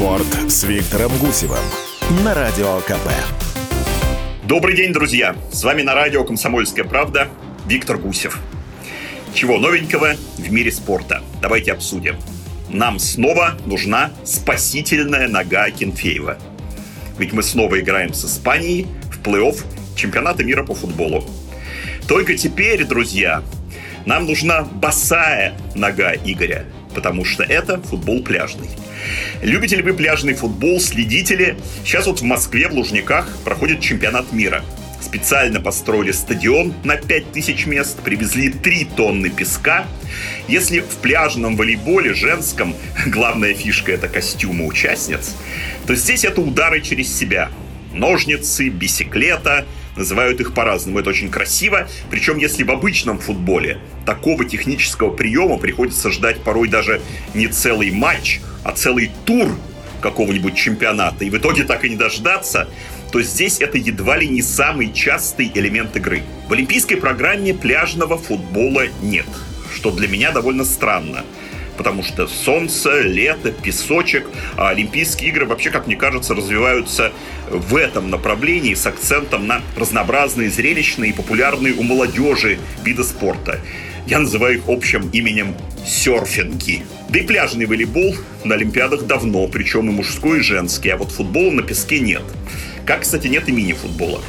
спорт с Виктором Гусевым на Радио КП. Добрый день, друзья! С вами на радио «Комсомольская правда» Виктор Гусев. Чего новенького в мире спорта? Давайте обсудим. Нам снова нужна спасительная нога Кенфеева. Ведь мы снова играем с Испанией в плей-офф чемпионата мира по футболу. Только теперь, друзья, нам нужна босая нога Игоря, потому что это футбол пляжный. Любите ли вы пляжный футбол, следите ли? Сейчас вот в Москве, в Лужниках, проходит чемпионат мира. Специально построили стадион на 5000 мест, привезли 3 тонны песка. Если в пляжном волейболе женском главная фишка это костюмы участниц, то здесь это удары через себя. Ножницы, бисеклета, называют их по-разному. Это очень красиво. Причем, если в обычном футболе такого технического приема приходится ждать порой даже не целый матч, а целый тур какого-нибудь чемпионата, и в итоге так и не дождаться, то здесь это едва ли не самый частый элемент игры. В олимпийской программе пляжного футбола нет, что для меня довольно странно потому что солнце, лето, песочек, а Олимпийские игры вообще, как мне кажется, развиваются в этом направлении с акцентом на разнообразные, зрелищные и популярные у молодежи виды спорта. Я называю их общим именем серфинги. Да и пляжный волейбол на Олимпиадах давно, причем и мужской, и женский, а вот футбола на песке нет. Как, кстати, нет и мини-футбола.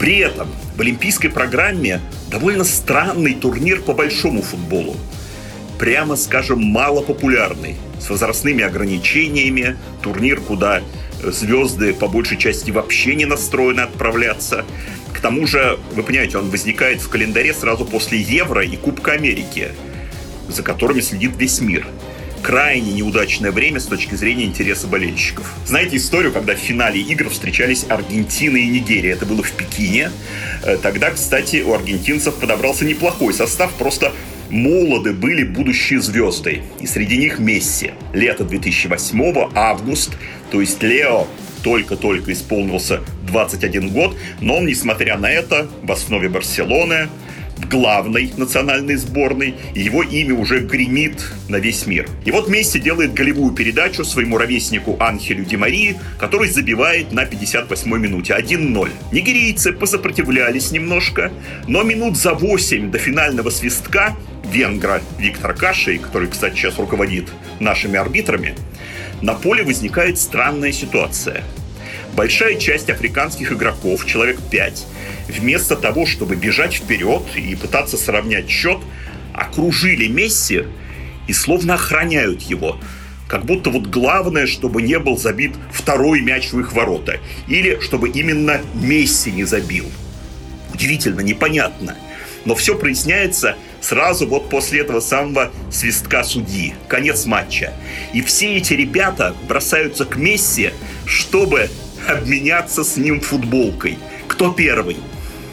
При этом в олимпийской программе довольно странный турнир по большому футболу прямо скажем, малопопулярный, с возрастными ограничениями, турнир, куда звезды по большей части вообще не настроены отправляться. К тому же, вы понимаете, он возникает в календаре сразу после Евро и Кубка Америки, за которыми следит весь мир. Крайне неудачное время с точки зрения интереса болельщиков. Знаете историю, когда в финале игр встречались Аргентина и Нигерия? Это было в Пекине. Э, тогда, кстати, у аргентинцев подобрался неплохой состав, просто молоды были будущие звезды, и среди них Месси. Лето 2008 август, то есть Лео только-только исполнился 21 год, но он, несмотря на это, в основе Барселоны, в главной национальной сборной, и его имя уже гремит на весь мир. И вот Месси делает голевую передачу своему ровеснику Анхелю Ди Марии, который забивает на 58-й минуте 1-0. Нигерийцы посопротивлялись немножко, но минут за 8 до финального свистка венгра Виктора Кашей, который, кстати, сейчас руководит нашими арбитрами, на поле возникает странная ситуация. Большая часть африканских игроков, человек 5, вместо того, чтобы бежать вперед и пытаться сравнять счет, окружили Месси и словно охраняют его. Как будто вот главное, чтобы не был забит второй мяч в их ворота. Или чтобы именно Месси не забил. Удивительно, непонятно. Но все проясняется сразу вот после этого самого свистка судьи. Конец матча. И все эти ребята бросаются к Месси, чтобы обменяться с ним футболкой. Кто первый?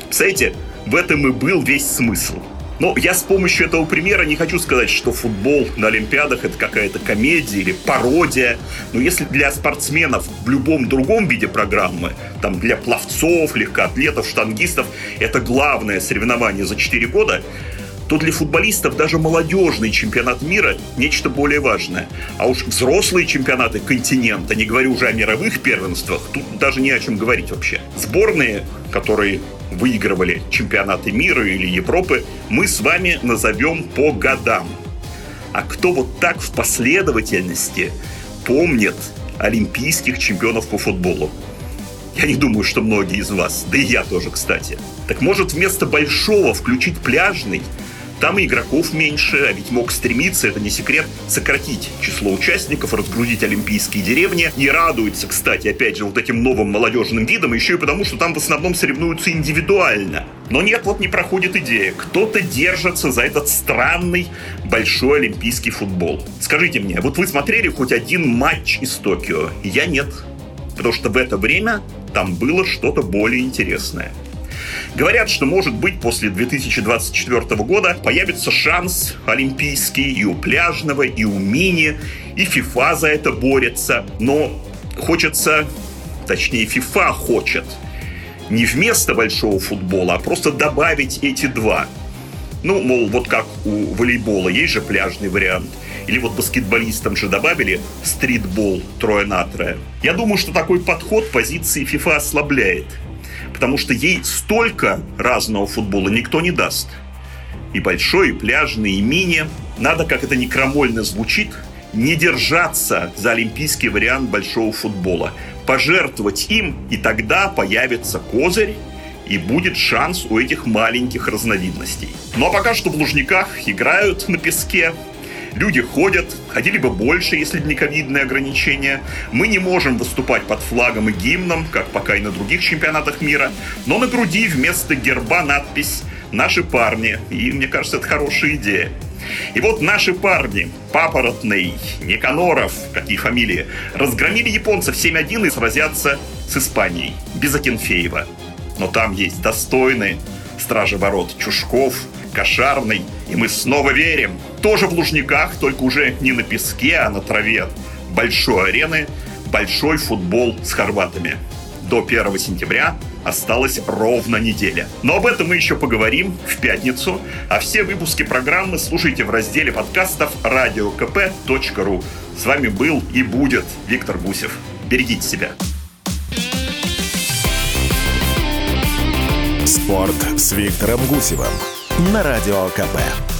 Представляете, в этом и был весь смысл. Но я с помощью этого примера не хочу сказать, что футбол на Олимпиадах это какая-то комедия или пародия. Но если для спортсменов в любом другом виде программы, там для пловцов, легкоатлетов, штангистов, это главное соревнование за 4 года, то для футболистов даже молодежный чемпионат мира – нечто более важное. А уж взрослые чемпионаты континента, не говорю уже о мировых первенствах, тут даже не о чем говорить вообще. Сборные, которые выигрывали чемпионаты мира или Европы, мы с вами назовем по годам. А кто вот так в последовательности помнит олимпийских чемпионов по футболу? Я не думаю, что многие из вас, да и я тоже, кстати. Так может вместо большого включить пляжный – там и игроков меньше, а ведь мог стремиться, это не секрет, сократить число участников, разгрузить олимпийские деревни. И радуется, кстати, опять же, вот этим новым молодежным видом, еще и потому, что там в основном соревнуются индивидуально. Но нет, вот не проходит идея. Кто-то держится за этот странный большой олимпийский футбол. Скажите мне, вот вы смотрели хоть один матч из Токио? Я нет. Потому что в это время там было что-то более интересное. Говорят, что, может быть, после 2024 года появится шанс олимпийский и у пляжного, и у мини, и ФИФА за это борется. Но хочется, точнее, ФИФА хочет не вместо большого футбола, а просто добавить эти два. Ну, мол, вот как у волейбола есть же пляжный вариант. Или вот баскетболистам же добавили стритбол трое на трое. Я думаю, что такой подход позиции FIFA ослабляет. Потому что ей столько разного футбола никто не даст. И большой, и пляжный, и мини. Надо, как это не крамольно звучит, не держаться за олимпийский вариант большого футбола. Пожертвовать им, и тогда появится козырь, и будет шанс у этих маленьких разновидностей. Ну а пока что в Лужниках играют на песке, люди ходят, ходили бы больше, если бы не ковидные ограничения. Мы не можем выступать под флагом и гимном, как пока и на других чемпионатах мира, но на груди вместо герба надпись «Наши парни», и мне кажется, это хорошая идея. И вот наши парни, Папоротный, Никаноров, какие фамилии, разгромили японцев 7-1 и сразятся с Испанией, без Акинфеева. Но там есть достойные стражи ворот Чушков, Кошарный, и мы снова верим. Тоже в Лужниках, только уже не на песке, а на траве большой арены, большой футбол с хорватами. До 1 сентября осталась ровно неделя. Но об этом мы еще поговорим в пятницу, а все выпуски программы слушайте в разделе подкастов radiokp.ru. С вами был и будет Виктор Гусев. Берегите себя. Спорт с Виктором Гусевым на Радио КП.